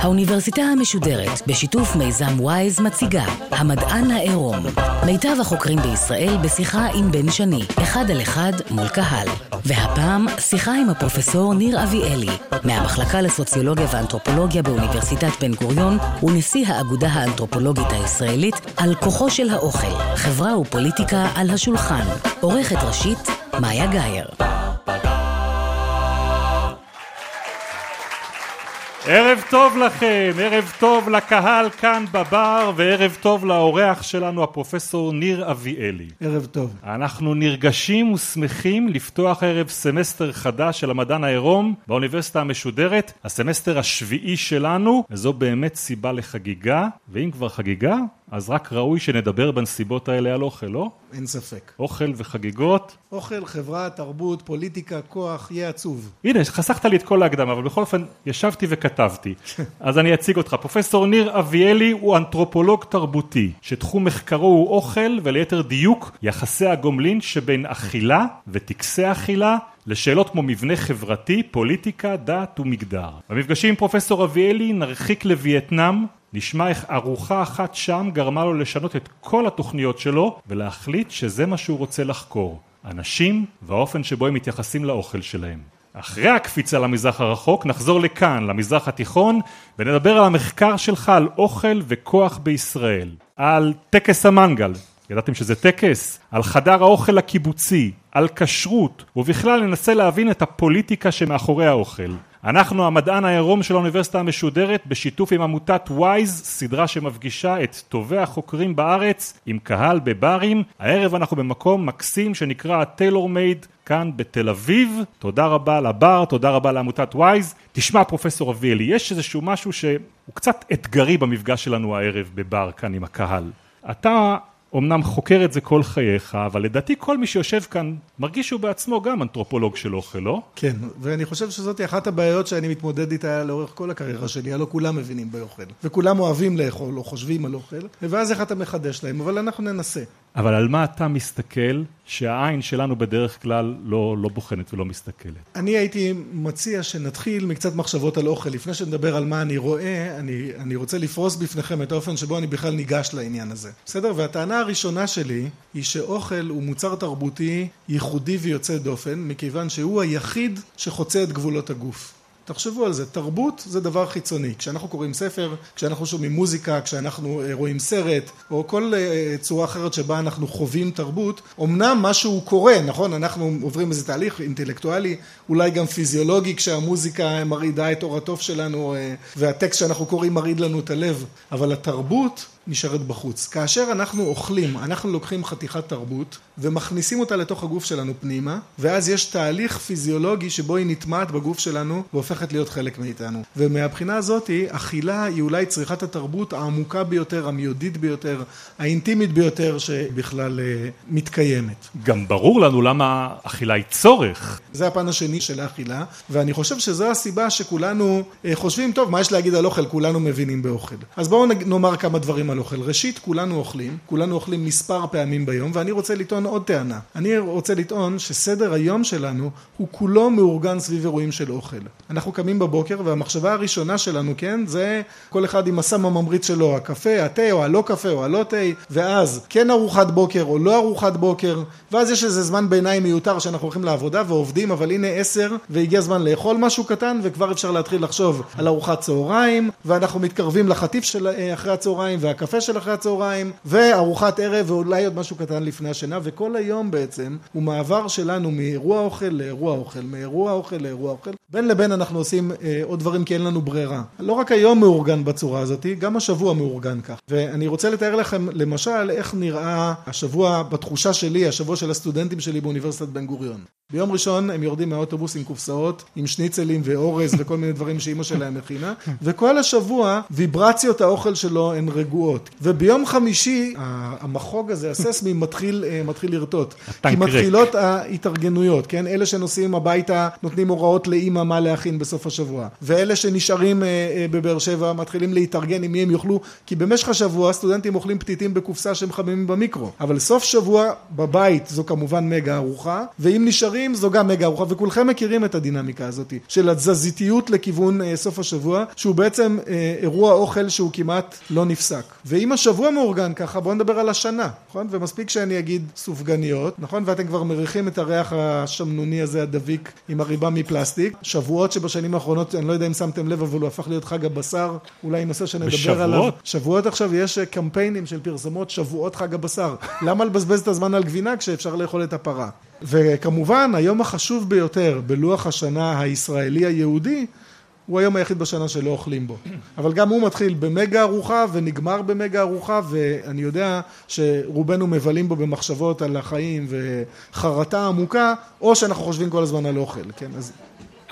האוניברסיטה המשודרת, בשיתוף מיזם וויז, מציגה המדען העירום. מיטב החוקרים בישראל בשיחה עם בן שני, אחד על אחד מול קהל. והפעם, שיחה עם הפרופסור ניר אביאלי, מהמחלקה לסוציולוגיה ואנתרופולוגיה באוניברסיטת בן גוריון, ונשיא האגודה האנתרופולוגית הישראלית, על כוחו של האוכל, חברה ופוליטיקה על השולחן. עורכת ראשית, מאיה גאייר. ערב טוב לכם, ערב טוב לקהל כאן בבר וערב טוב לאורח שלנו הפרופסור ניר אביאלי. ערב טוב. אנחנו נרגשים ושמחים לפתוח ערב סמסטר חדש של המדען העירום באוניברסיטה המשודרת, הסמסטר השביעי שלנו, וזו באמת סיבה לחגיגה, ואם כבר חגיגה, אז רק ראוי שנדבר בנסיבות האלה על אוכל, לא? אין ספק. אוכל וחגיגות. אוכל, חברה, תרבות, פוליטיקה, כוח, יהיה עצוב. הנה, חסכת לי את כל ההקדמה, אבל בכל אופן, ישבתי וכתבתי. אז אני אציג אותך. פרופסור ניר אביאלי הוא אנתרופולוג תרבותי, שתחום מחקרו הוא אוכל, וליתר דיוק, יחסי הגומלין שבין אכילה וטקסי אכילה לשאלות כמו מבנה חברתי, פוליטיקה, דת ומגדר. במפגשים עם פרופסור אביאלי נרחיק לווייטנאם, נשמע איך ארוחה אחת שם גרמה לו לשנות את כל התוכניות שלו ולהחליט שזה מה שהוא רוצה לחקור, אנשים והאופן שבו הם מתייחסים לאוכל שלהם. אחרי הקפיצה למזרח הרחוק נחזור לכאן, למזרח התיכון, ונדבר על המחקר שלך על אוכל וכוח בישראל, על טקס המנגל, ידעתם שזה טקס? על חדר האוכל הקיבוצי, על כשרות, ובכלל ננסה להבין את הפוליטיקה שמאחורי האוכל. אנחנו המדען העירום של האוניברסיטה המשודרת בשיתוף עם עמותת Wiz, סדרה שמפגישה את טובי החוקרים בארץ עם קהל בברים. הערב אנחנו במקום מקסים שנקרא Tailor Made כאן בתל אביב. תודה רבה לבר, תודה רבה לעמותת Wiz. תשמע פרופסור אביאלי, יש איזשהו משהו שהוא קצת אתגרי במפגש שלנו הערב בבר כאן עם הקהל. אתה אמנם חוקר את זה כל חייך, אבל לדעתי כל מי שיושב כאן מרגיש שהוא בעצמו גם אנתרופולוג של אוכל, לא? כן, ואני חושב שזאת אחת הבעיות שאני מתמודד איתה לאורך כל הקריירה שלי, הלא כולם מבינים באוכל, וכולם אוהבים לאכול או חושבים על אוכל, ואז איך אתה מחדש להם, אבל אנחנו ננסה. אבל על מה אתה מסתכל שהעין שלנו בדרך כלל לא, לא בוחנת ולא מסתכלת? אני הייתי מציע שנתחיל מקצת מחשבות על אוכל. לפני שנדבר על מה אני רואה, אני, אני רוצה לפרוס בפניכם את האופן שבו אני בכלל ניגש לעניין הזה. בסדר? והטענה הראשונה שלי היא שאוכל הוא מוצר תרבותי ייחודי ויוצא דופן, מכיוון שהוא היחיד שחוצה את גבולות הגוף. תחשבו על זה, תרבות זה דבר חיצוני. כשאנחנו קוראים ספר, כשאנחנו שומעים מוזיקה, כשאנחנו רואים סרט, או כל צורה אחרת שבה אנחנו חווים תרבות, אמנם משהו קורה, נכון? אנחנו עוברים איזה תהליך אינטלקטואלי, אולי גם פיזיולוגי, כשהמוזיקה מרעידה את אור התוף שלנו, והטקסט שאנחנו קוראים מרעיד לנו את הלב, אבל התרבות נשארת בחוץ. כאשר אנחנו אוכלים, אנחנו לוקחים חתיכת תרבות ומכניסים אותה לתוך הגוף שלנו פנימה, ואז יש תהליך פיזיולוגי שבו היא נטמעת בגוף שלנו והופכת להיות חלק מאיתנו. ומהבחינה הזאתי, אכילה היא אולי צריכת התרבות העמוקה ביותר, המיידית ביותר, האינטימית ביותר שבכלל מתקיימת. גם ברור לנו למה אכילה היא צורך. זה הפן השני של האכילה, ואני חושב שזו הסיבה שכולנו חושבים, טוב, מה יש להגיד על אוכל? כולנו מבינים באוכל. אז בואו נאמר כמה דברים על אוכל. ראשית, כולנו אוכלים, כולנו אוכלים מספר פעמים ביום, ואני רוצה לטעון עוד טענה. אני רוצה לטעון שסדר היום שלנו הוא כולו מאורגן סביב אירועים של אוכל. אנחנו קמים בבוקר והמחשבה הראשונה שלנו, כן, זה כל אחד עם הסם הממריץ שלו, הקפה, התה או הלא קפה או הלא תה, ואז כן ארוחת בוקר או לא ארוחת בוקר, ואז יש איזה זמן ביניים מיותר שאנחנו הולכים לעבודה ועובדים, אבל הנה עשר והגיע זמן לאכול משהו קטן וכבר אפשר להתחיל לחשוב על ארוחת צהריים, ואנחנו מתקרבים לחטיף של אחרי הצהריים והקפה של אחרי הצהריים, וארוחת ערב ואולי עוד משהו קטן לפני השינה, וכל היום בעצם הוא מעבר שלנו מאירוע אוכל לאירוע אוכל, מאירוע אוכל לאירוע אוכל. בין לבין אנחנו עושים אה, עוד דברים כי אין לנו ברירה. לא רק היום מאורגן בצורה הזאת, גם השבוע מאורגן כך. ואני רוצה לתאר לכם למשל איך נראה השבוע בתחושה שלי, השבוע של הסטודנטים שלי באוניברסיטת בן גוריון. ביום ראשון הם יורדים מהאוטובוס עם קופסאות, עם שניצלים ואורז וכל מיני דברים שאימא שלהם מכינה, וכל השבוע ויברציות האוכל שלו הן רגועות. וביום חמישי, המחוג הזה, הססמי, מתחיל, אה, מתחיל לרטוט. כי. מתחילות ההתארגנויות, כן? אלה שנוסעים הביתה נותנים הוראות לאימא מה להכין בסוף השבוע. ואלה שנשארים אה, אה, בבאר שבע מתחילים להתארגן עם מי הם יאכלו, כי במשך השבוע סטודנטים אוכלים פתיתים בקופסה שהם מחממים במיקרו. אבל סוף שבוע בבית זו כמובן מגה ארוחה, ואם נשארים זו גם מגה ארוחה, וכולכם מכירים את הדינמיקה הזאת של התזזיתיות לכיוון אה, סוף השבוע, שהוא בעצם אירוע אוכל שהוא כמעט לא נפסק. ואם השבוע מאורגן ככה, בואו נדבר על השנה, נכון? ומספיק שאני אגיד סופגניות, נכון? ואתם כבר מריחים את הריח השמנוני הזה הדביק עם הריבה מפלסטיק. שבועות שבשנים האחרונות, אני לא יודע אם שמתם לב, אבל הוא הפך להיות חג הבשר, אולי נושא שנדבר בשבועות? עליו. שבועות עכשיו יש אה, קמפיינים של פרסומות שבועות חג הבשר. למה לבזבז את הזמן על גבינה כשאפשר לאכול את הפרה? וכמובן, היום החשוב ביותר בלוח השנה הישראלי היהודי, הוא היום היחיד בשנה שלא אוכלים בו. אבל גם הוא מתחיל במגה ארוחה ונגמר במגה ארוחה, ואני יודע שרובנו מבלים בו במחשבות על החיים וחרטה עמוקה, או שאנחנו חושבים כל הזמן על אוכל, כן? אז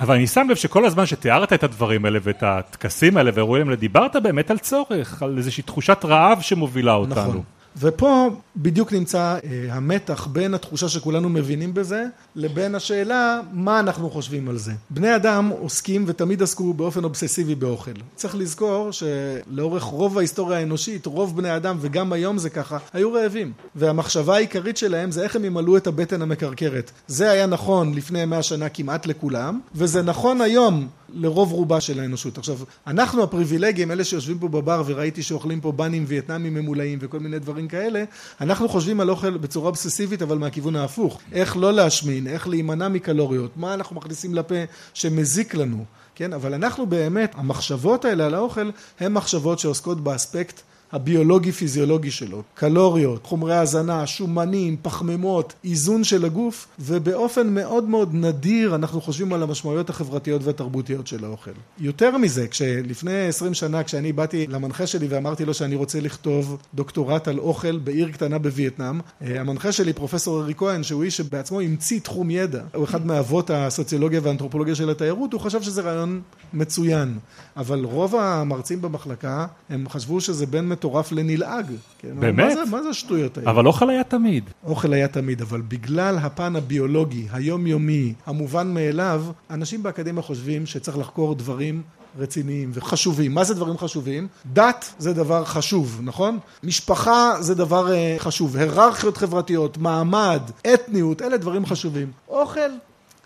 אבל אני שם לב שכל הזמן שתיארת את הדברים האלה ואת הטקסים האלה ואירועים האלה, דיברת באמת על צורך, על איזושהי תחושת רעב שמובילה אותנו. נכון. ופה בדיוק נמצא אה, המתח בין התחושה שכולנו מבינים בזה, לבין השאלה מה אנחנו חושבים על זה. בני אדם עוסקים ותמיד עסקו באופן אובססיבי באוכל. צריך לזכור שלאורך רוב ההיסטוריה האנושית, רוב בני אדם, וגם היום זה ככה, היו רעבים. והמחשבה העיקרית שלהם זה איך הם ימלאו את הבטן המקרקרת. זה היה נכון לפני מאה שנה כמעט לכולם, וזה נכון היום לרוב רובה של האנושות. עכשיו, אנחנו הפריבילגים, אלה שיושבים פה בבר וראיתי שאוכלים פה בנים וייטנאמים ממולאים וכל מיני דברים כאלה, אנחנו חושבים על אוכל בצורה אובססיבית אבל מהכיוון ההפוך. איך לא להשמין, איך להימנע מקלוריות, מה אנחנו מכניסים לפה שמזיק לנו, כן? אבל אנחנו באמת, המחשבות האלה על האוכל הן מחשבות שעוסקות באספקט הביולוגי-פיזיולוגי שלו, קלוריות, חומרי הזנה, שומנים, פחמימות, איזון של הגוף, ובאופן מאוד מאוד נדיר אנחנו חושבים על המשמעויות החברתיות והתרבותיות של האוכל. יותר מזה, כשלפני עשרים שנה, כשאני באתי למנחה שלי ואמרתי לו שאני רוצה לכתוב דוקטורט על אוכל בעיר קטנה בווייטנאם, המנחה שלי, פרופסור ארי כהן, שהוא איש שבעצמו המציא תחום ידע, הוא אחד מאבות הסוציולוגיה והאנתרופולוגיה של התיירות, הוא חשב שזה רעיון מצוין, אבל רוב המרצים במחלקה, הם חשבו שזה בין מטורף לנלעג. כן? באמת? מה זה, מה זה השטויות האלה? אבל אוכל היה תמיד. אוכל היה תמיד, אבל בגלל הפן הביולוגי, היומיומי, המובן מאליו, אנשים באקדמיה חושבים שצריך לחקור דברים רציניים וחשובים. מה זה דברים חשובים? דת זה דבר חשוב, נכון? משפחה זה דבר אה, חשוב. היררכיות חברתיות, מעמד, אתניות, אלה דברים חשובים. אוכל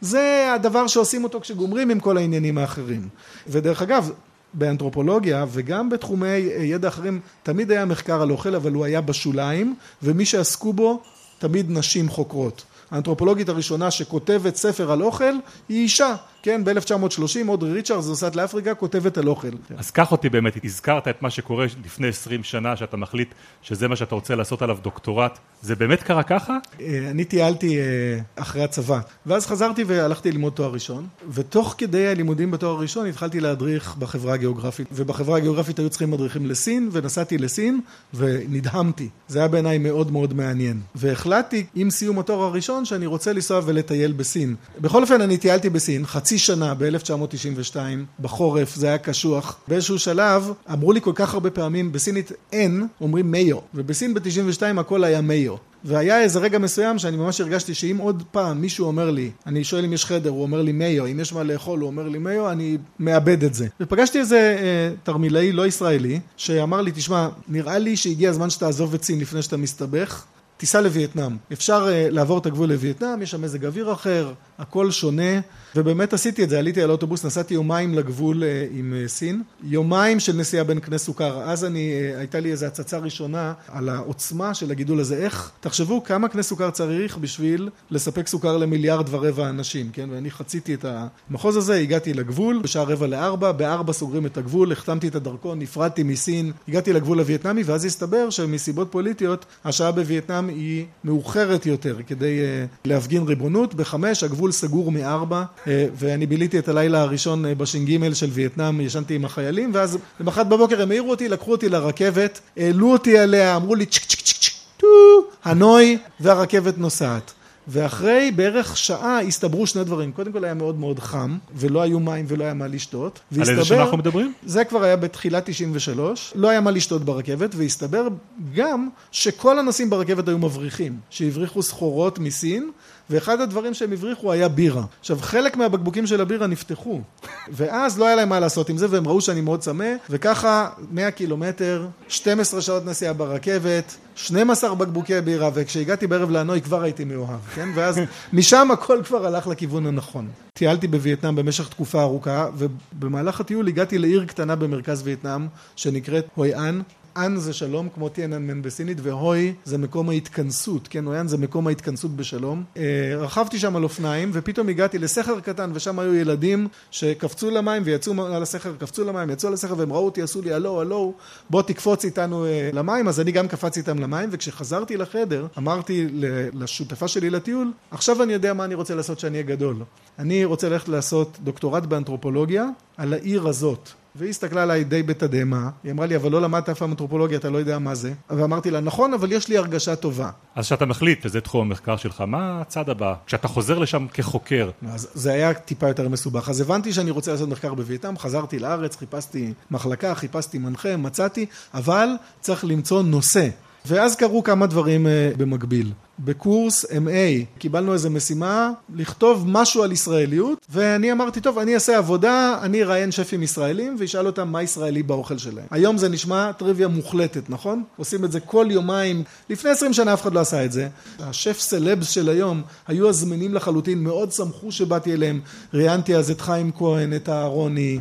זה הדבר שעושים אותו כשגומרים עם כל העניינים האחרים. ודרך אגב, באנתרופולוגיה וגם בתחומי ידע אחרים תמיד היה מחקר על אוכל אבל הוא היה בשוליים ומי שעסקו בו תמיד נשים חוקרות. האנתרופולוגית הראשונה שכותבת ספר על אוכל היא אישה, כן, ב-1930 אודרי ריצ'רדס נוסעת לאפריקה כותבת על אוכל. אז קח אותי באמת, הזכרת את מה שקורה לפני 20 שנה, שאתה מחליט שזה מה שאתה רוצה לעשות עליו דוקטורט, זה באמת קרה ככה? אה, אני טיילתי אה, אחרי הצבא, ואז חזרתי והלכתי ללמוד תואר ראשון, ותוך כדי הלימודים בתואר הראשון התחלתי להדריך בחברה הגיאוגרפית, ובחברה הגיאוגרפית היו צריכים מדריכים לסין, ונסעתי לסין, ונדהמתי. זה היה בעיניי מאוד מאוד מעניין. והחלטתי עם סיום התואר הראשון שאני רוצה לנסוע ולטייל בסין. בכל אופן אני טיילתי בסין, חצי שנה ב-1992, בחורף, זה היה קשוח. באיזשהו שלב אמרו לי כל כך הרבה פעמים, בסינית אין, אומרים מיו, ובסין ב-92 הכל היה מיו. והיה איזה רגע מסוים שאני ממש הרגשתי שאם עוד פעם מישהו אומר לי, אני שואל אם יש חדר, הוא אומר לי מיו, אם יש מה לאכול, הוא אומר לי מיו, אני מאבד את זה. ופגשתי איזה אה, תרמילאי לא ישראלי, שאמר לי, תשמע, נראה לי שהגיע הזמן שתעזוב את סין לפני שאתה מסתבך. תיסע לווייטנאם. אפשר uh, לעבור את הגבול לווייטנאם, יש שם מזג אוויר אחר, הכל שונה, ובאמת עשיתי את זה, עליתי על אוטובוס, נסעתי יומיים לגבול uh, עם uh, סין, יומיים של נסיעה בין קנה סוכר, אז אני, uh, הייתה לי איזו הצצה ראשונה על העוצמה של הגידול הזה, איך, תחשבו כמה קנה סוכר צריך בשביל לספק סוכר למיליארד ורבע אנשים, כן, ואני חציתי את המחוז הזה, הגעתי לגבול, בשעה רבע לארבע, בארבע סוגרים את הגבול, החתמתי את הדרכון, נפרדתי מסין, הגעתי לגבול הווייטנאמי, ואז הסתבר שמסיבות פוליטיות, השעה בווייטנאם היא מאוחרת יותר כדי uh, להפגין ריבונות. בחמש הגבול סגור מארבע uh, ואני ביליתי את הלילה הראשון uh, בש"ג של וייטנאם, ישנתי עם החיילים ואז למחרת בבוקר הם העירו אותי, לקחו אותי לרכבת, העלו אותי עליה, אמרו לי צ'ק צ'ק צ'ק צ'ק הנוי והרכבת נוסעת. ואחרי בערך שעה הסתברו שני דברים. קודם כל היה מאוד מאוד חם, ולא היו מים ולא היה מה לשתות. על איזה שנה אנחנו מדברים? זה כבר היה בתחילת 93, לא היה מה לשתות ברכבת, והסתבר גם שכל הנוסעים ברכבת היו מבריחים, שהבריחו סחורות מסין. ואחד הדברים שהם הבריחו היה בירה. עכשיו, חלק מהבקבוקים של הבירה נפתחו, ואז לא היה להם מה לעשות עם זה, והם ראו שאני מאוד צמא, וככה 100 קילומטר, 12 שעות נסיעה ברכבת, 12 בקבוקי בירה, וכשהגעתי בערב להנוי כבר הייתי מאוהב, כן? ואז משם הכל כבר הלך לכיוון הנכון. טיילתי בווייטנאם במשך תקופה ארוכה, ובמהלך הטיול הגעתי לעיר קטנה במרכז וייטנאם, שנקראת הויאן. אן זה שלום כמו טיאננמן בסינית והוי זה מקום ההתכנסות, כן, הויאן זה מקום ההתכנסות בשלום. רכבתי שם על אופניים ופתאום הגעתי לסכר קטן ושם היו ילדים שקפצו למים ויצאו על הסכר, קפצו למים, יצאו על הסכר והם ראו אותי, עשו לי הלו הלו בוא תקפוץ איתנו למים, אז אני גם קפצתי איתם למים וכשחזרתי לחדר אמרתי לשותפה שלי לטיול עכשיו אני יודע מה אני רוצה לעשות שאני אהיה גדול. אני רוצה ללכת לעשות דוקטורט באנתרופולוגיה על העיר הזאת. והיא הסתכלה עליי די בתדהמה, היא אמרה לי, אבל לא למדת אף פעם אנתרופולוגיה, אתה לא יודע מה זה. ואמרתי לה, נכון, אבל יש לי הרגשה טובה. אז כשאתה מחליט שזה תחום המחקר שלך, מה הצד הבא? כשאתה חוזר לשם כחוקר. אז זה היה טיפה יותר מסובך. אז הבנתי שאני רוצה לעשות מחקר בווייטנאם, חזרתי לארץ, חיפשתי מחלקה, חיפשתי מנחה, מצאתי, אבל צריך למצוא נושא. ואז קרו כמה דברים במקביל. בקורס MA קיבלנו איזה משימה לכתוב משהו על ישראליות ואני אמרתי טוב אני אעשה עבודה אני אראיין שפים ישראלים וישאל אותם מה ישראלי באוכל שלהם היום זה נשמע טריוויה מוחלטת נכון? עושים את זה כל יומיים לפני עשרים שנה אף אחד לא עשה את זה השף סלבס של היום היו הזמינים לחלוטין מאוד שמחו שבאתי אליהם ראיינתי אז את חיים כהן את אהרוני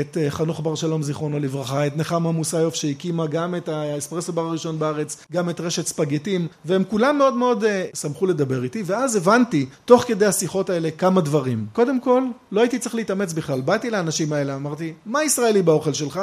את חנוך בר שלום זיכרונו לברכה את נחמה מוסיוף שהקימה גם את האספרסו בר הראשון בארץ גם את רשת ספגטים והם כולם מאוד מאוד שמחו לדבר איתי ואז הבנתי תוך כדי השיחות האלה כמה דברים קודם כל לא הייתי צריך להתאמץ בכלל באתי לאנשים האלה אמרתי מה ישראלי באוכל שלך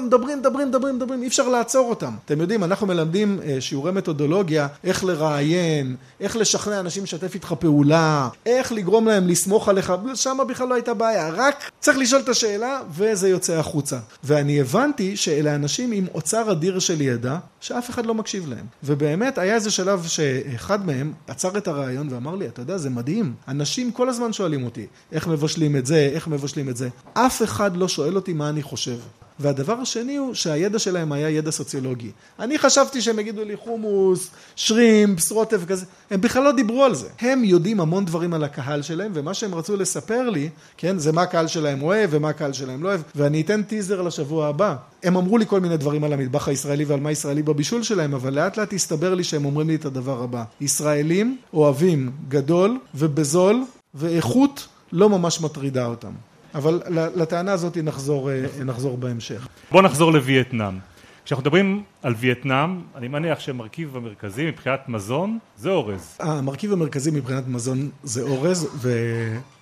מדברים מדברים מדברים מדברים אי אפשר לעצור אותם אתם יודעים אנחנו מלמדים שיעורי מתודולוגיה איך לראיין איך לשכנע אנשים לשתף איתך פעולה איך לגרום להם לסמוך עליך שם בכלל לא הייתה בעיה רק צריך לשאול את השאלה וזה יוצא החוצה ואני הבנתי שאלה אנשים עם אוצר אדיר של ידע שאף אחד לא מקשיב להם ובאמת היה איזה שלב שאחד מהם עצר את הרעיון ואמר לי, אתה יודע, זה מדהים. אנשים כל הזמן שואלים אותי, איך מבשלים את זה, איך מבשלים את זה. אף אחד לא שואל אותי מה אני חושב. והדבר השני הוא שהידע שלהם היה ידע סוציולוגי. אני חשבתי שהם יגידו לי חומוס, שרימפס, רוטב וכזה, הם בכלל לא דיברו על זה. הם יודעים המון דברים על הקהל שלהם, ומה שהם רצו לספר לי, כן, זה מה הקהל שלהם אוהב ומה הקהל שלהם לא אוהב, ואני אתן טיזר לשבוע הבא. הם אמרו לי כל מיני דברים על המטבח הישראלי ועל מה ישראלי בבישול שלהם, אבל לאט לאט הסתבר לי שהם אומרים לי את הדבר הבא. ישראלים אוהבים גדול ובזול, ואיכות לא ממש מטרידה אותם. אבל לטענה הזאת נחזור, נחזור בהמשך. בוא נחזור לווייטנאם. כשאנחנו מדברים על וייטנאם, אני מניח שהמרכיב המרכזי מבחינת מזון זה אורז. המרכיב המרכזי מבחינת מזון זה אורז,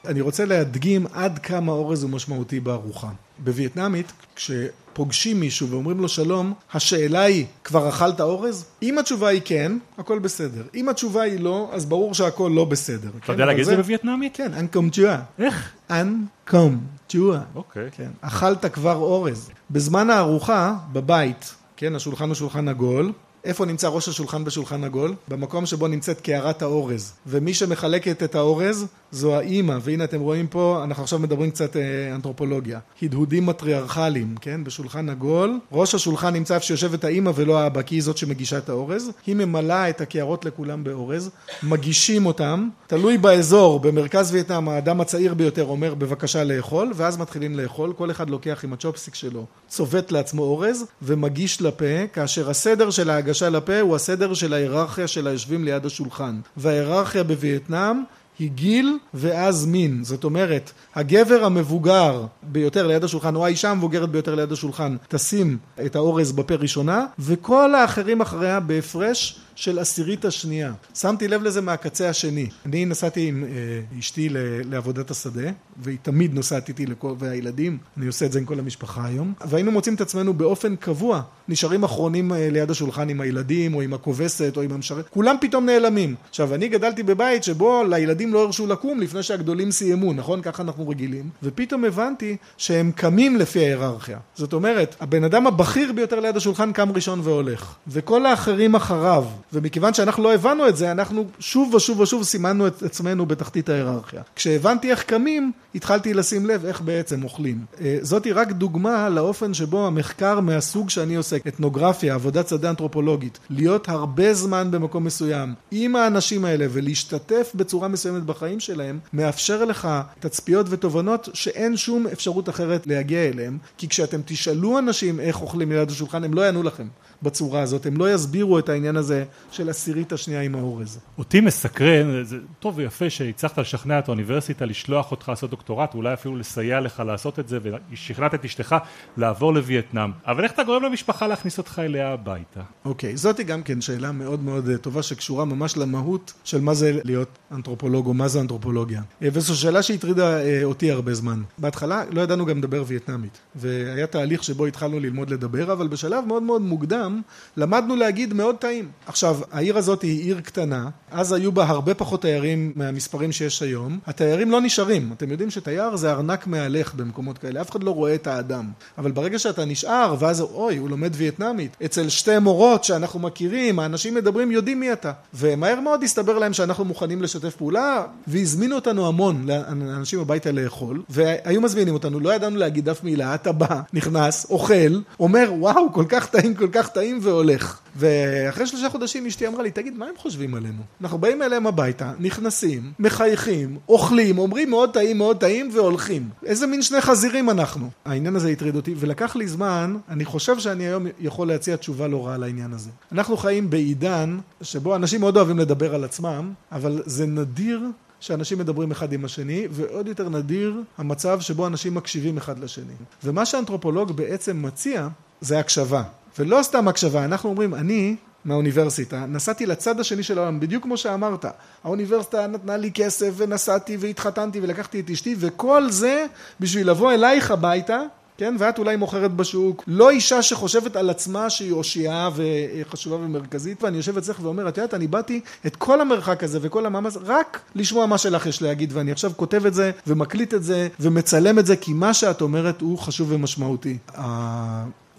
ואני רוצה להדגים עד כמה אורז הוא משמעותי בארוחה. בווייטנאמית, כשפוגשים מישהו ואומרים לו שלום, השאלה היא, כבר אכלת אורז? אם התשובה היא כן, הכל בסדר. אם התשובה היא לא, אז ברור שהכל לא בסדר. אתה יודע להגיד את זה בווייטנאמית? כן, אנקום צ'ואה. איך? אנקום צ'ואה. אוקיי. כן, אכלת כבר אורז. בזמן הארוחה, בבית, כן, השולחן הוא שולחן עגול, איפה נמצא ראש השולחן בשולחן עגול? במקום שבו נמצאת קערת האורז. ומי שמחלקת את האורז זו האימא, והנה אתם רואים פה, אנחנו עכשיו מדברים קצת אנתרופולוגיה. הדהודים מטריארכליים, כן? בשולחן עגול. ראש השולחן נמצא איפה שיושבת האימא ולא האבא, כי היא זאת שמגישה את האורז. היא ממלאה את הקערות לכולם באורז, מגישים אותם, תלוי באזור, במרכז וייטנאם האדם הצעיר ביותר אומר בבקשה לאכול, ואז מתחילים לאכול, כל אחד לוקח עם הצ'ופסיק שלו, צובט לעצמו אורז, ומגיש לפה, כאשר הסדר של ההגשה לפה הוא הסדר של ההיררכיה של היושבים ליד השולחן. וההיררכיה בווייטנאם היא גיל ואז מין. זאת אומרת, הגבר המבוגר ביותר ליד השולחן, או האישה המבוגרת ביותר ליד השולחן, תשים את האורז בפה ראשונה, וכל האחרים אחריה בהפרש של עשירית השנייה. שמתי לב לזה מהקצה השני. אני נסעתי עם אה, אשתי לעבודת השדה, והיא תמיד נוסעת איתי לכל, והילדים, אני עושה את זה עם כל המשפחה היום, והיינו מוצאים את עצמנו באופן קבוע, נשארים אחרונים אה, ליד השולחן עם הילדים, או עם הכובסת, או עם המשרת, כולם פתאום נעלמים. עכשיו, אני גדלתי בבית שבו לילדים לא הרשו לקום לפני שהגדולים סיימו, נכון? ככה אנחנו רגילים. ופתאום הבנתי שהם קמים לפי ההיררכיה. זאת אומרת, הבן אדם הבכיר ביותר ליד השולחן קם ראשון והולך, וכל האחרים אחריו. ומכיוון שאנחנו לא הבנו את זה, אנחנו שוב ושוב ושוב סימנו את עצמנו בתחתית ההיררכיה. כשהבנתי איך קמים, התחלתי לשים לב איך בעצם אוכלים. אה, זאתי רק דוגמה לאופן שבו המחקר מהסוג שאני עוסק, אתנוגרפיה, עבודת שדה אנתרופולוגית, להיות הרבה זמן במקום מסוים עם האנשים האלה ולהשתתף בצורה מסוימת בחיים שלהם, מאפשר לך תצפיות ותובנות שאין שום אפשרות אחרת להגיע אליהם, כי כשאתם תשאלו אנשים איך אוכלים ליד השולחן, הם לא יענו לכם. בצורה הזאת, הם לא יסבירו את העניין הזה של עשירית השנייה עם האורז. אותי מסקרן, זה טוב ויפה שהצלחת לשכנע את האוניברסיטה לשלוח אותך לעשות דוקטורט, אולי אפילו לסייע לך לעשות את זה, ושכנעת את אשתך לעבור לווייטנאם, אבל איך אתה גורם למשפחה להכניס אותך אליה הביתה? אוקיי, okay, זאתי גם כן שאלה מאוד מאוד אה, טובה שקשורה ממש למהות של מה זה להיות אנתרופולוג או מה זה אנתרופולוגיה. אה, וזו שאלה שהטרידה אה, אותי הרבה זמן. בהתחלה לא ידענו גם לדבר וייטנאמית, והיה תהליך שבו התחלנו ללמוד לדבר, אבל בשלב מאוד מאוד מוקדם שם למדנו להגיד מאוד טעים. עכשיו, העיר הזאת היא עיר קטנה, אז היו בה הרבה פחות תיירים מהמספרים שיש היום. התיירים לא נשארים, אתם יודעים שתייר זה ארנק מהלך במקומות כאלה, אף אחד לא רואה את האדם. אבל ברגע שאתה נשאר, ואז אוי, הוא לומד וייטנאמית, אצל שתי מורות שאנחנו מכירים, האנשים מדברים, יודעים מי אתה. ומהר מאוד הסתבר להם שאנחנו מוכנים לשתף פעולה, והזמינו אותנו המון לאנשים הביתה לאכול, והיו מזמינים אותנו, לא ידענו להגיד אף מילה, אתה בא, נכנס, אוכל, אומר, וואו, כל כך טעים, כל כך טעים. טעים והולך. ואחרי שלושה חודשים אשתי אמרה לי, תגיד, מה הם חושבים עלינו? אנחנו באים אליהם הביתה, נכנסים, מחייכים, אוכלים, אומרים מאוד טעים, מאוד טעים, והולכים. איזה מין שני חזירים אנחנו? העניין הזה הטריד אותי, ולקח לי זמן, אני חושב שאני היום יכול להציע תשובה לא רעה לעניין הזה. אנחנו חיים בעידן שבו אנשים מאוד אוהבים לדבר על עצמם, אבל זה נדיר שאנשים מדברים אחד עם השני, ועוד יותר נדיר המצב שבו אנשים מקשיבים אחד לשני. ומה שאנתרופולוג בעצם מציע זה הקשבה. ולא סתם הקשבה, אנחנו אומרים, אני מהאוניברסיטה, נסעתי לצד השני של העולם, בדיוק כמו שאמרת. האוניברסיטה נתנה לי כסף ונסעתי והתחתנתי ולקחתי את אשתי, וכל זה בשביל לבוא אלייך הביתה, כן, ואת אולי מוכרת בשוק. לא אישה שחושבת על עצמה שהיא אושייה וחשובה ומרכזית, ואני יושב אצלך ואומר, את יודעת, אני באתי את כל המרחק הזה וכל המאמץ, רק לשמוע מה שלך יש להגיד, ואני עכשיו כותב את זה ומקליט את זה ומצלם את זה, כי מה שאת אומרת הוא חשוב ומשמעותי.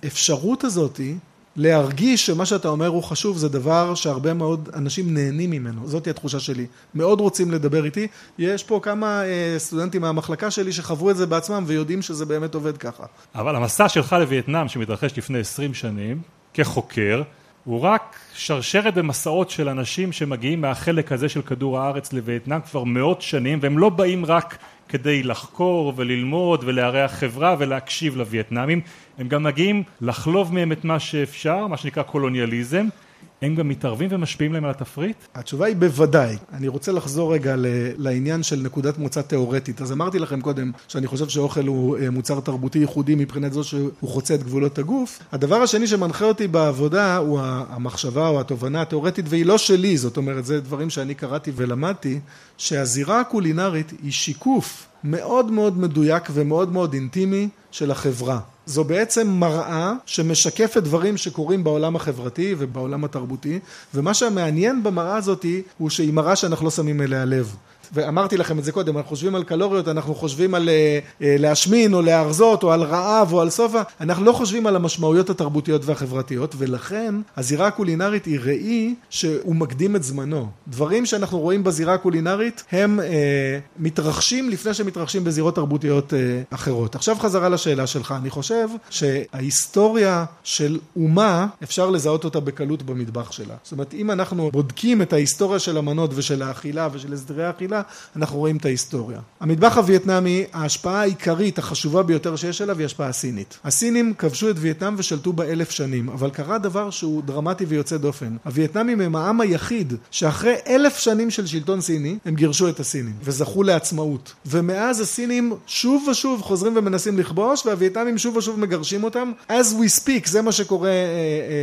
האפשרות הזאתי להרגיש שמה שאתה אומר הוא חשוב זה דבר שהרבה מאוד אנשים נהנים ממנו, זאתי התחושה שלי. מאוד רוצים לדבר איתי. יש פה כמה אה, סטודנטים מהמחלקה שלי שחוו את זה בעצמם ויודעים שזה באמת עובד ככה. אבל המסע שלך לווייטנאם שמתרחש לפני 20 שנים, כחוקר, הוא רק שרשרת במסעות של אנשים שמגיעים מהחלק הזה של כדור הארץ לווייטנאם כבר מאות שנים והם לא באים רק כדי לחקור וללמוד ולארח חברה ולהקשיב לווייטנאמים, הם גם מגיעים לחלוב מהם את מה שאפשר, מה שנקרא קולוניאליזם, הם גם מתערבים ומשפיעים להם על התפריט? התשובה היא בוודאי. אני רוצה לחזור רגע לעניין של נקודת מוצא תיאורטית. אז אמרתי לכם קודם שאני חושב שאוכל הוא אה, מוצר תרבותי ייחודי מבחינת זו שהוא חוצה את גבולות הגוף. הדבר השני שמנחה אותי בעבודה הוא המחשבה או התובנה התיאורטית, והיא לא שלי, זאת אומרת, זה דברים שאני קראתי ולמדתי, שהזירה הקולינרית היא שיקוף מאוד מאוד מדויק ומאוד מאוד אינטימי של החברה. זו בעצם מראה שמשקפת דברים שקורים בעולם החברתי ובעולם התרבותי ומה שמעניין במראה הזאת הוא שהיא מראה שאנחנו לא שמים אליה לב ואמרתי לכם את זה קודם, אנחנו חושבים על קלוריות, אנחנו חושבים על אה, אה, להשמין או להרזות או על רעב או על שובע, אנחנו לא חושבים על המשמעויות התרבותיות והחברתיות ולכן הזירה הקולינרית היא ראי שהוא מקדים את זמנו. דברים שאנחנו רואים בזירה הקולינרית הם אה, מתרחשים לפני שמתרחשים בזירות תרבותיות אה, אחרות. עכשיו חזרה לשאלה שלך, אני חושב שההיסטוריה של אומה אפשר לזהות אותה בקלות במטבח שלה. זאת אומרת אם אנחנו בודקים את ההיסטוריה של המנות ושל האכילה ושל הסדרי האכילה אנחנו רואים את ההיסטוריה. המטבח הווייטנאמי, ההשפעה העיקרית, החשובה ביותר שיש עליו, היא השפעה סינית. הסינים כבשו את וייטנאם ושלטו בה אלף שנים, אבל קרה דבר שהוא דרמטי ויוצא דופן. הווייטנאמים הם העם היחיד שאחרי אלף שנים של שלטון סיני, הם גירשו את הסינים, וזכו לעצמאות. ומאז הסינים שוב ושוב חוזרים ומנסים לכבוש, והווייטנאמים שוב ושוב מגרשים אותם. As we speak, זה מה שקורה אה,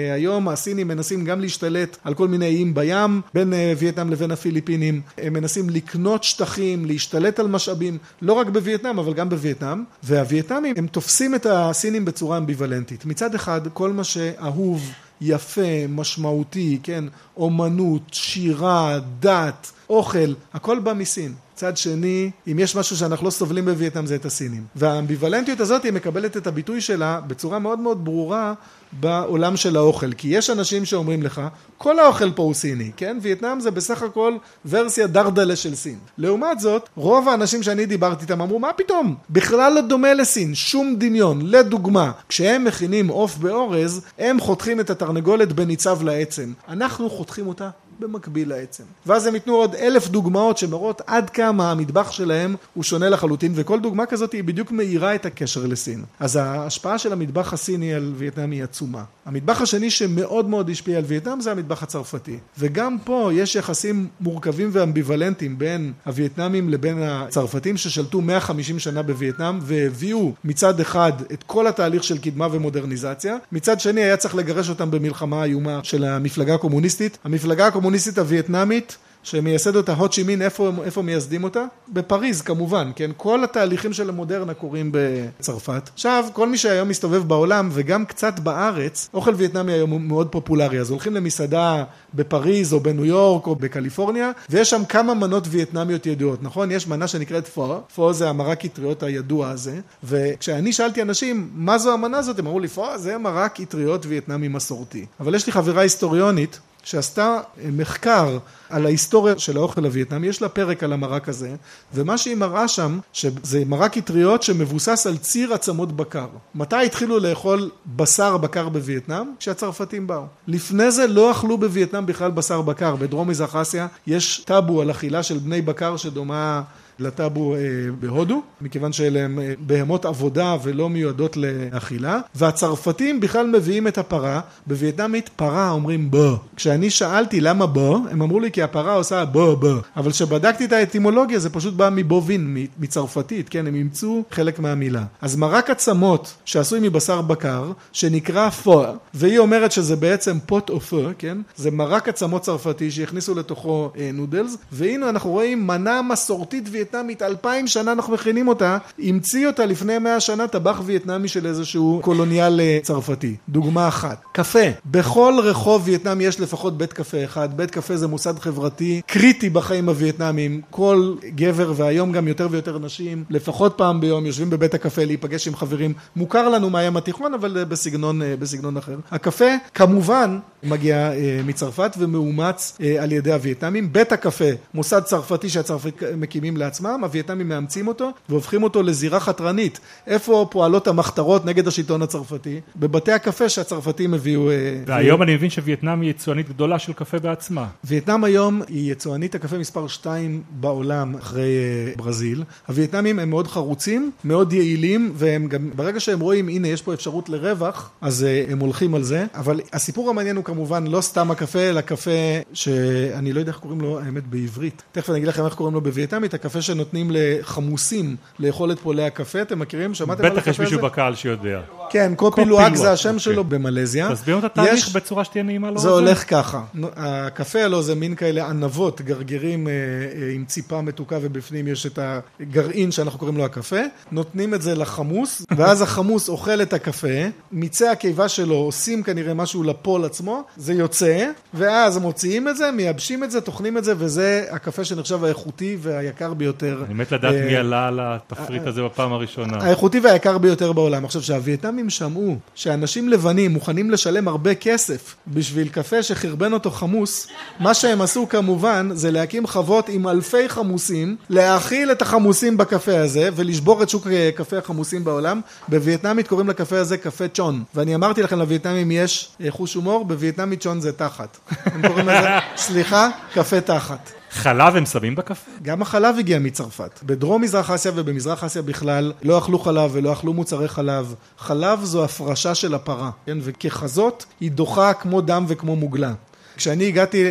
אה, היום, הסינים מנסים גם להשתלט על כל מיני איים בים, בין אה, וייטנאם לבין הפיליפינים. הם מנסים לקנות לקנות שטחים, להשתלט על משאבים, לא רק בווייטנאם אבל גם בווייטנאם, והווייטנאמים הם תופסים את הסינים בצורה אמביוולנטית. מצד אחד כל מה שאהוב, יפה, משמעותי, כן, אומנות, שירה, דת, אוכל, הכל בא מסין. מצד שני, אם יש משהו שאנחנו לא סובלים בווייטנאם זה את הסינים. והאמביוולנטיות הזאת היא מקבלת את הביטוי שלה בצורה מאוד מאוד ברורה בעולם של האוכל, כי יש אנשים שאומרים לך, כל האוכל פה הוא סיני, כן? וייטנאם זה בסך הכל ורסיה דרדלה של סין. לעומת זאת, רוב האנשים שאני דיברתי איתם אמרו, מה פתאום? בכלל לא דומה לסין, שום דמיון. לדוגמה, כשהם מכינים עוף באורז, הם חותכים את התרנגולת בניצב לעצם. אנחנו חותכים אותה במקביל לעצם. ואז הם ייתנו עוד אלף דוגמאות שמראות עד כמה המטבח שלהם הוא שונה לחלוטין, וכל דוגמה כזאת היא בדיוק מאירה את הקשר לסין. אז ההשפעה של המטבח הסיני על וייטנאם היא עצומה. המטבח השני שמאוד מאוד השפיע על וייטנאם זה המטבח הצרפתי. וגם פה יש יחסים מורכבים ואמביוולנטיים בין הווייטנאמים לבין הצרפתים ששלטו 150 שנה בווייטנאם והביאו מצד אחד את כל התהליך של קדמה ומודרניזציה, מצד שני היה צריך לגרש אותם במלחמה איומה של המפלגה הקומוניסטית. המפלגה הקומוניסטית הווייטנאמית שמייסד אותה הו צ'י מין, איפה, איפה מייסדים אותה? בפריז כמובן, כן? כל התהליכים של המודרנה קורים בצרפת. עכשיו, כל מי שהיום מסתובב בעולם וגם קצת בארץ, אוכל וייטנאמי היום מאוד פופולרי, אז הולכים למסעדה בפריז או בניו יורק או בקליפורניה, ויש שם כמה מנות וייטנאמיות ידועות, נכון? יש מנה שנקראת phở, phở זה המרק אטריות הידוע הזה, וכשאני שאלתי אנשים, מה זו המנה הזאת? הם אמרו לי, phở זה מרק אטריות וייטנאמי מסורתי. אבל יש לי חברה היסטוריונית שעשתה מחקר על ההיסטוריה של האוכל הווייטנאמי, יש לה פרק על המרק הזה, ומה שהיא מראה שם, שזה מרק אטריות שמבוסס על ציר עצמות בקר. מתי התחילו לאכול בשר בקר בווייטנאם? כשהצרפתים באו. לפני זה לא אכלו בווייטנאם בכלל בשר בקר, בדרום מזרח אסיה יש טאבו על אכילה של בני בקר שדומה לטאבו אה, בהודו, מכיוון שאלה הם אה, בהמות עבודה ולא מיועדות לאכילה, והצרפתים בכלל מביאים את הפרה, בווייטנאמית פרה אומרים bò. כשאני שאלתי למה bò, הם אמרו לי כי הפרה עושה בו בו, אבל כשבדקתי את האטימולוגיה זה פשוט בא מ bovin, מצרפתית, כן, הם אימצו חלק מהמילה. אז מרק עצמות שעשוי מבשר בקר, שנקרא phở, והיא אומרת שזה בעצם pot-au-feu, כן, זה מרק עצמות צרפתי שהכניסו לתוכו אה, נודלס, והנה אנחנו רואים מנה מסורתית וייטנאמית וייטנאמית, אלפיים שנה אנחנו מכינים אותה, המציא אותה לפני מאה שנה טבח וייטנאמי של איזשהו קולוניאל אה, צרפתי. דוגמה אחת. קפה. בכל רחוב וייטנאם יש לפחות בית קפה אחד. בית קפה זה מוסד חברתי קריטי בחיים הווייטנאמים. כל גבר והיום גם יותר ויותר נשים, לפחות פעם ביום יושבים בבית הקפה להיפגש עם חברים. מוכר לנו מהים התיכון, אבל אה, בסגנון, אה, בסגנון אחר. הקפה, כמובן, מגיע מצרפת ומאומץ על ידי הווייטנאמים. בית הקפה, מוסד צרפתי שהצרפתים מקימים לעצמם. עצמם, הווייטנאמים מאמצים אותו והופכים אותו לזירה חתרנית. איפה פועלות המחתרות נגד השלטון הצרפתי? בבתי הקפה שהצרפתים הביאו... אה, והיום אני מבין שווייטנאם היא יצואנית גדולה של קפה בעצמה. וייטנאם היום היא יצואנית הקפה מספר 2 בעולם אחרי אה, ברזיל. הווייטנאמים הם מאוד חרוצים, מאוד יעילים, והם גם, ברגע שהם רואים, הנה יש פה אפשרות לרווח, אז אה, הם הולכים על זה. אבל הסיפור המעניין הוא כמובן לא סתם הקפה, אלא קפה שאני לא יודע איך קוראים לו, האמת, בעברית. תכף אני אגיד לכם איך קוראים לו בווייטנאמית, הקפה שנותנים לחמוסים לאכול את פולי הקפה, אתם מכירים? שמעתם על הקפה הזה? בטח יש מישהו בקהל שיודע. כן, קופי לואק זה השם אוקיי. שלו במלזיה. תסביר את התהליך בצורה שתהיה נעימה לו. זה הולך ככה, הקפה הלא זה מין כאלה ענבות, גרגירים אה, אה, עם ציפה מתוקה ובפנים יש את הגרעין שאנחנו קוראים לו הקפה, נותנים את זה לחמוס, ואז החמוס אוכל את הקפה, מיצי הקיבה שלו עושים כנראה משהו לפול עצמו, זה יוצא, ואז מוציאים את זה, מייבשים את זה, טוחנים את זה, וזה הקפה שנחשב האיכותי והיקר ביותר. אני מת לדעת מי אה, עלה על התפריט הזה בפעם הראשונה. האיכותי והיקר ביותר בעולם. עכשיו, שהווייטנאמים אם שמעו שאנשים לבנים מוכנים לשלם הרבה כסף בשביל קפה שחרבן אותו חמוס, מה שהם עשו כמובן זה להקים חוות עם אלפי חמוסים, להאכיל את החמוסים בקפה הזה ולשבור את שוק קפה החמוסים בעולם. בווייטנאמית קוראים לקפה הזה קפה צ'ון. ואני אמרתי לכם לווייטנאמים יש חוש הומור, בווייטנאמית צ'ון זה תחת. הם קוראים לזה, סליחה, קפה תחת. חלב הם שמים בקפה? גם החלב הגיע מצרפת. בדרום מזרח אסיה ובמזרח אסיה בכלל לא אכלו חלב ולא אכלו מוצרי חלב. חלב זו הפרשה של הפרה, כן? וככזאת היא דוחה כמו דם וכמו מוגלה. כשאני הגעתי אה,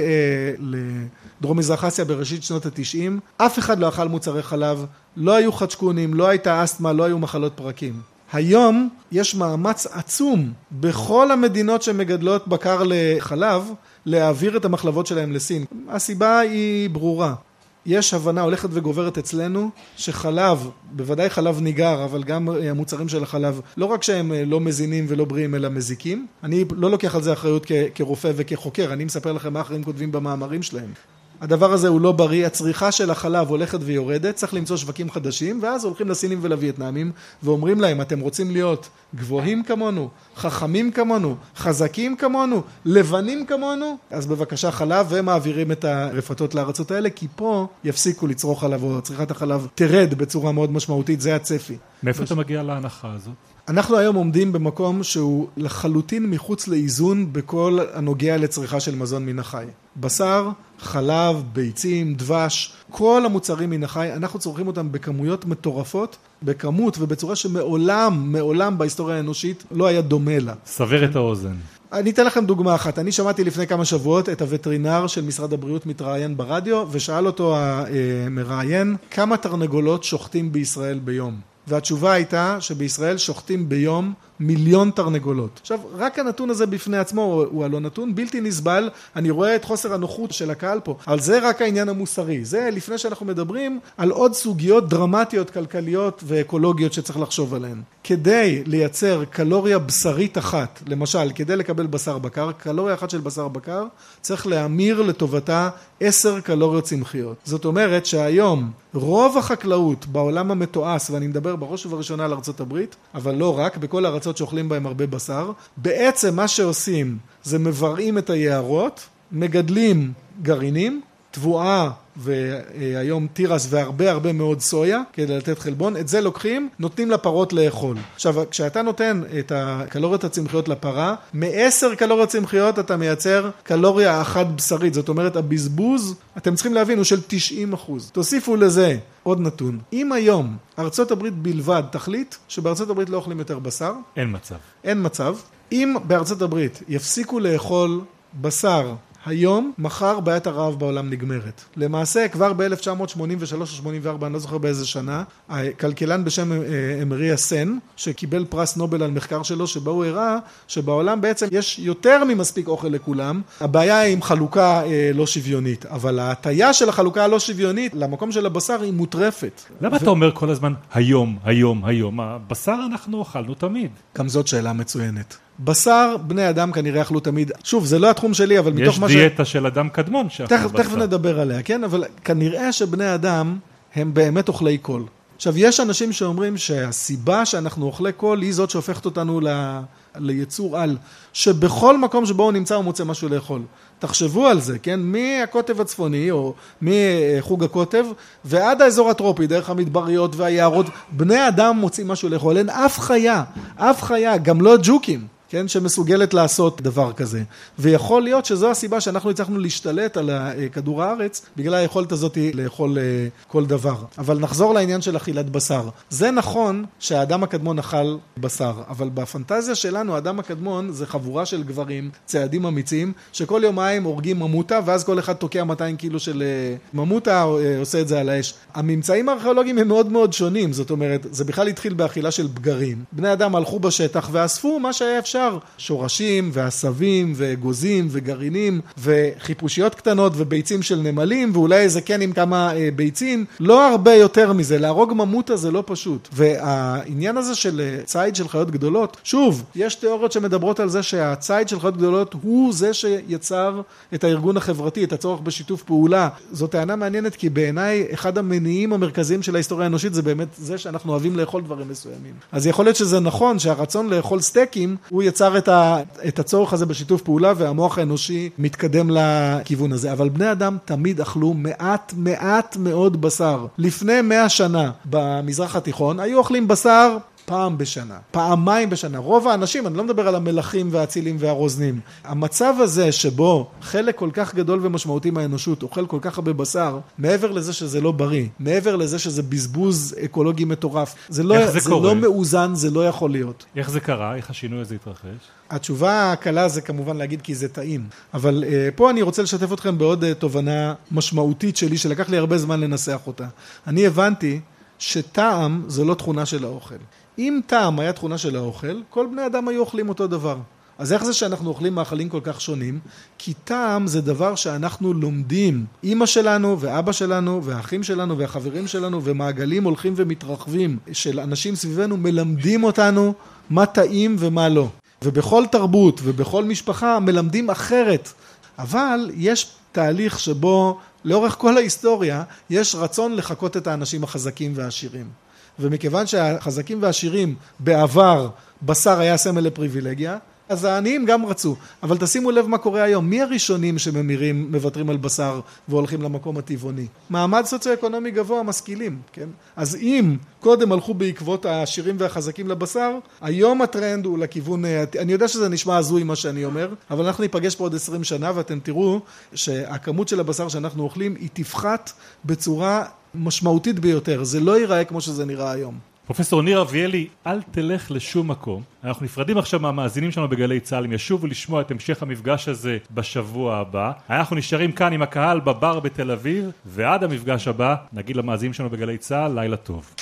לדרום מזרח אסיה בראשית שנות התשעים, אף אחד לא אכל מוצרי חלב, לא היו חדשקונים, לא הייתה אסתמה, לא היו מחלות פרקים. היום יש מאמץ עצום בכל המדינות שמגדלות בקר לחלב להעביר את המחלבות שלהם לסין. הסיבה היא ברורה. יש הבנה הולכת וגוברת אצלנו שחלב, בוודאי חלב ניגר, אבל גם המוצרים של החלב, לא רק שהם לא מזינים ולא בריאים אלא מזיקים. אני לא לוקח על זה אחריות כרופא וכחוקר, אני מספר לכם מה אחרים כותבים במאמרים שלהם. הדבר הזה הוא לא בריא, הצריכה של החלב הולכת ויורדת, צריך למצוא שווקים חדשים, ואז הולכים לסינים ולווייטנאמים, ואומרים להם, אתם רוצים להיות גבוהים כמונו, חכמים כמונו, חזקים כמונו, לבנים כמונו, אז בבקשה חלב, ומעבירים את הרפתות לארצות האלה, כי פה יפסיקו לצרוך חלב, או צריכת החלב תרד בצורה מאוד משמעותית, זה הצפי. מאיפה אתה מגיע להנחה הזאת? אנחנו היום עומדים במקום שהוא לחלוטין מחוץ לאיזון בכל הנוגע לצריכה של מזון מן החי. בשר, חלב, ביצים, דבש, כל המוצרים מן החי, אנחנו צורכים אותם בכמויות מטורפות, בכמות ובצורה שמעולם, מעולם בהיסטוריה האנושית לא היה דומה לה. סבר את האוזן. אני אתן לכם דוגמה אחת. אני שמעתי לפני כמה שבועות את הווטרינר של משרד הבריאות מתראיין ברדיו, ושאל אותו המראיין, כמה תרנגולות שוחטים בישראל ביום? והתשובה הייתה שבישראל שוחטים ביום מיליון תרנגולות. עכשיו, רק הנתון הזה בפני עצמו הוא הלא נתון בלתי נסבל, אני רואה את חוסר הנוחות של הקהל פה, אבל זה רק העניין המוסרי. זה לפני שאנחנו מדברים על עוד סוגיות דרמטיות, כלכליות ואקולוגיות שצריך לחשוב עליהן. כדי לייצר קלוריה בשרית אחת, למשל, כדי לקבל בשר בקר, קלוריה אחת של בשר בקר, צריך להמיר לטובתה עשר קלוריות צמחיות. זאת אומרת שהיום רוב החקלאות בעולם המתועש, ואני מדבר בראש ובראשונה על ארצות הברית, אבל לא רק, בכל הארצות שאוכלים בהם הרבה בשר, בעצם מה שעושים זה מבראים את היערות, מגדלים גרעינים, תבואה והיום תירס והרבה הרבה מאוד סויה כדי לתת חלבון, את זה לוקחים, נותנים לפרות לאכול. עכשיו, כשאתה נותן את הקלוריות הצמחיות לפרה, מעשר קלוריות צמחיות אתה מייצר קלוריה אחת בשרית, זאת אומרת הבזבוז, אתם צריכים להבין, הוא של 90 אחוז. תוסיפו לזה עוד נתון, אם היום ארצות הברית בלבד תחליט שבארצות הברית לא אוכלים יותר בשר, אין מצב. אין מצב. אם בארצות הברית יפסיקו לאכול בשר היום, מחר בעיית הרעב בעולם נגמרת. למעשה, כבר ב-1983 או 84, אני לא זוכר באיזה שנה, הכלכלן בשם אמרי אסן, שקיבל פרס נובל על מחקר שלו, שבו הוא הראה שבעולם בעצם יש יותר ממספיק אוכל לכולם, הבעיה היא עם חלוקה אה, לא שוויונית, אבל ההטייה של החלוקה הלא שוויונית למקום של הבשר היא מוטרפת. למה ו... אתה אומר כל הזמן היום, היום, היום? הבשר אנחנו אכלנו תמיד. גם זאת שאלה מצוינת. בשר, בני אדם כנראה אכלו תמיד, שוב, זה לא התחום שלי, אבל מתוך מה ש... יש דיאטה של אדם קדמון שאכלו בשר. תכף נדבר עליה, כן? אבל כנראה שבני אדם הם באמת אוכלי קול. עכשיו, יש אנשים שאומרים שהסיבה שאנחנו אוכלי קול היא זאת שהופכת אותנו ל... ליצור על, שבכל מקום שבו הוא נמצא הוא מוצא משהו לאכול. תחשבו על זה, כן? מהקוטב הצפוני, או מחוג הקוטב, ועד האזור הטרופי, דרך המדבריות והיערות, בני אדם מוצאים משהו לאכול. אין אף חיה, אף חיה, גם לא ג'וקים. כן, שמסוגלת לעשות דבר כזה. ויכול להיות שזו הסיבה שאנחנו הצלחנו להשתלט על כדור הארץ, בגלל היכולת הזאת לאכול כל דבר. אבל נחזור לעניין של אכילת בשר. זה נכון שהאדם הקדמון אכל בשר, אבל בפנטזיה שלנו האדם הקדמון זה חבורה של גברים, צעדים אמיצים, שכל יומיים הורגים ממוטה, ואז כל אחד תוקע 200 קילו של ממוטה, עושה את זה על האש. הממצאים הארכיאולוגיים הם מאוד מאוד שונים, זאת אומרת, זה בכלל התחיל באכילה של בגרים. בני אדם הלכו בשטח ואספו מה שהיה אפשר. אפשר שורשים ועשבים ואגוזים וגרעינים וחיפושיות קטנות וביצים של נמלים ואולי איזה כן עם כמה אה, ביצים, לא הרבה יותר מזה, להרוג ממוטה זה לא פשוט. והעניין הזה של אה, ציד של חיות גדולות, שוב, יש תיאוריות שמדברות על זה שהציד של חיות גדולות הוא זה שיצר את הארגון החברתי, את הצורך בשיתוף פעולה. זו טענה מעניינת כי בעיניי אחד המניעים המרכזיים של ההיסטוריה האנושית זה באמת זה שאנחנו אוהבים לאכול דברים מסוימים. אז יכול להיות שזה נכון שהרצון לאכול סטייקים הוא יצר את, ה, את הצורך הזה בשיתוף פעולה והמוח האנושי מתקדם לכיוון הזה. אבל בני אדם תמיד אכלו מעט מעט מאוד בשר. לפני מאה שנה במזרח התיכון היו אוכלים בשר פעם בשנה, פעמיים בשנה. רוב האנשים, אני לא מדבר על המלכים והאצילים והרוזנים, המצב הזה שבו חלק כל כך גדול ומשמעותי מהאנושות אוכל כל כך הרבה בשר, מעבר לזה שזה לא בריא, מעבר לזה שזה בזבוז אקולוגי מטורף, זה לא, זה זה לא מאוזן, זה לא יכול להיות. איך זה קרה? איך השינוי הזה התרחש? התשובה הקלה זה כמובן להגיד כי זה טעים, אבל uh, פה אני רוצה לשתף אתכם בעוד uh, תובנה משמעותית שלי שלקח לי הרבה זמן לנסח אותה. אני הבנתי שטעם זה לא תכונה של האוכל. אם טעם היה תכונה של האוכל, כל בני אדם היו אוכלים אותו דבר. אז איך זה שאנחנו אוכלים מאכלים כל כך שונים? כי טעם זה דבר שאנחנו לומדים. אימא שלנו ואבא שלנו והאחים שלנו והחברים שלנו ומעגלים הולכים ומתרחבים של אנשים סביבנו מלמדים אותנו מה טעים ומה לא. ובכל תרבות ובכל משפחה מלמדים אחרת. אבל יש תהליך שבו לאורך כל ההיסטוריה יש רצון לחקות את האנשים החזקים והעשירים. ומכיוון שהחזקים והעשירים בעבר בשר היה סמל לפריבילגיה, אז העניים גם רצו, אבל תשימו לב מה קורה היום, מי הראשונים שממירים, מוותרים על בשר והולכים למקום הטבעוני? מעמד סוציו-אקונומי גבוה, משכילים, כן? אז אם קודם הלכו בעקבות העשירים והחזקים לבשר, היום הטרנד הוא לכיוון, אני יודע שזה נשמע הזוי מה שאני אומר, אבל אנחנו ניפגש פה עוד עשרים שנה ואתם תראו שהכמות של הבשר שאנחנו אוכלים היא תפחת בצורה משמעותית ביותר, זה לא ייראה כמו שזה נראה היום. פרופסור ניר אביאלי, אל תלך לשום מקום. אנחנו נפרדים עכשיו מהמאזינים שלנו בגלי צה"ל, הם ישובו לשמוע את המשך המפגש הזה בשבוע הבא. אנחנו נשארים כאן עם הקהל בבר בתל אביב, ועד המפגש הבא, נגיד למאזינים שלנו בגלי צה"ל, לילה טוב.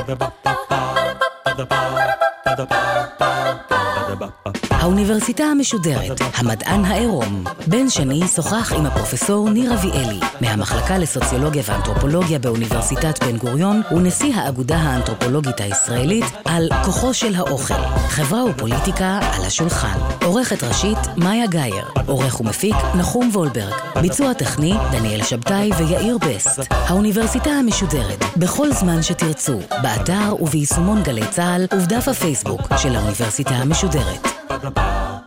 Ba-da-ba-ba-ba האוניברסיטה המשודרת, המדען העירום. בן שני שוחח עם הפרופסור ניר אביאלי, מהמחלקה לסוציולוגיה ואנתרופולוגיה באוניברסיטת בן גוריון ונשיא האגודה האנתרופולוגית הישראלית על כוחו של האוכל, חברה ופוליטיקה על השולחן. עורכת ראשית, מאיה גאייר. עורך ומפיק, נחום וולברג. ביצוע טכני, דניאל שבתאי ויאיר בסט. האוניברסיטה המשודרת, בכל זמן שתרצו, באתר וביישומון גלי צה"ל ובדף הפייסבוק של האוניברסיטה המשודרת. ba da ba.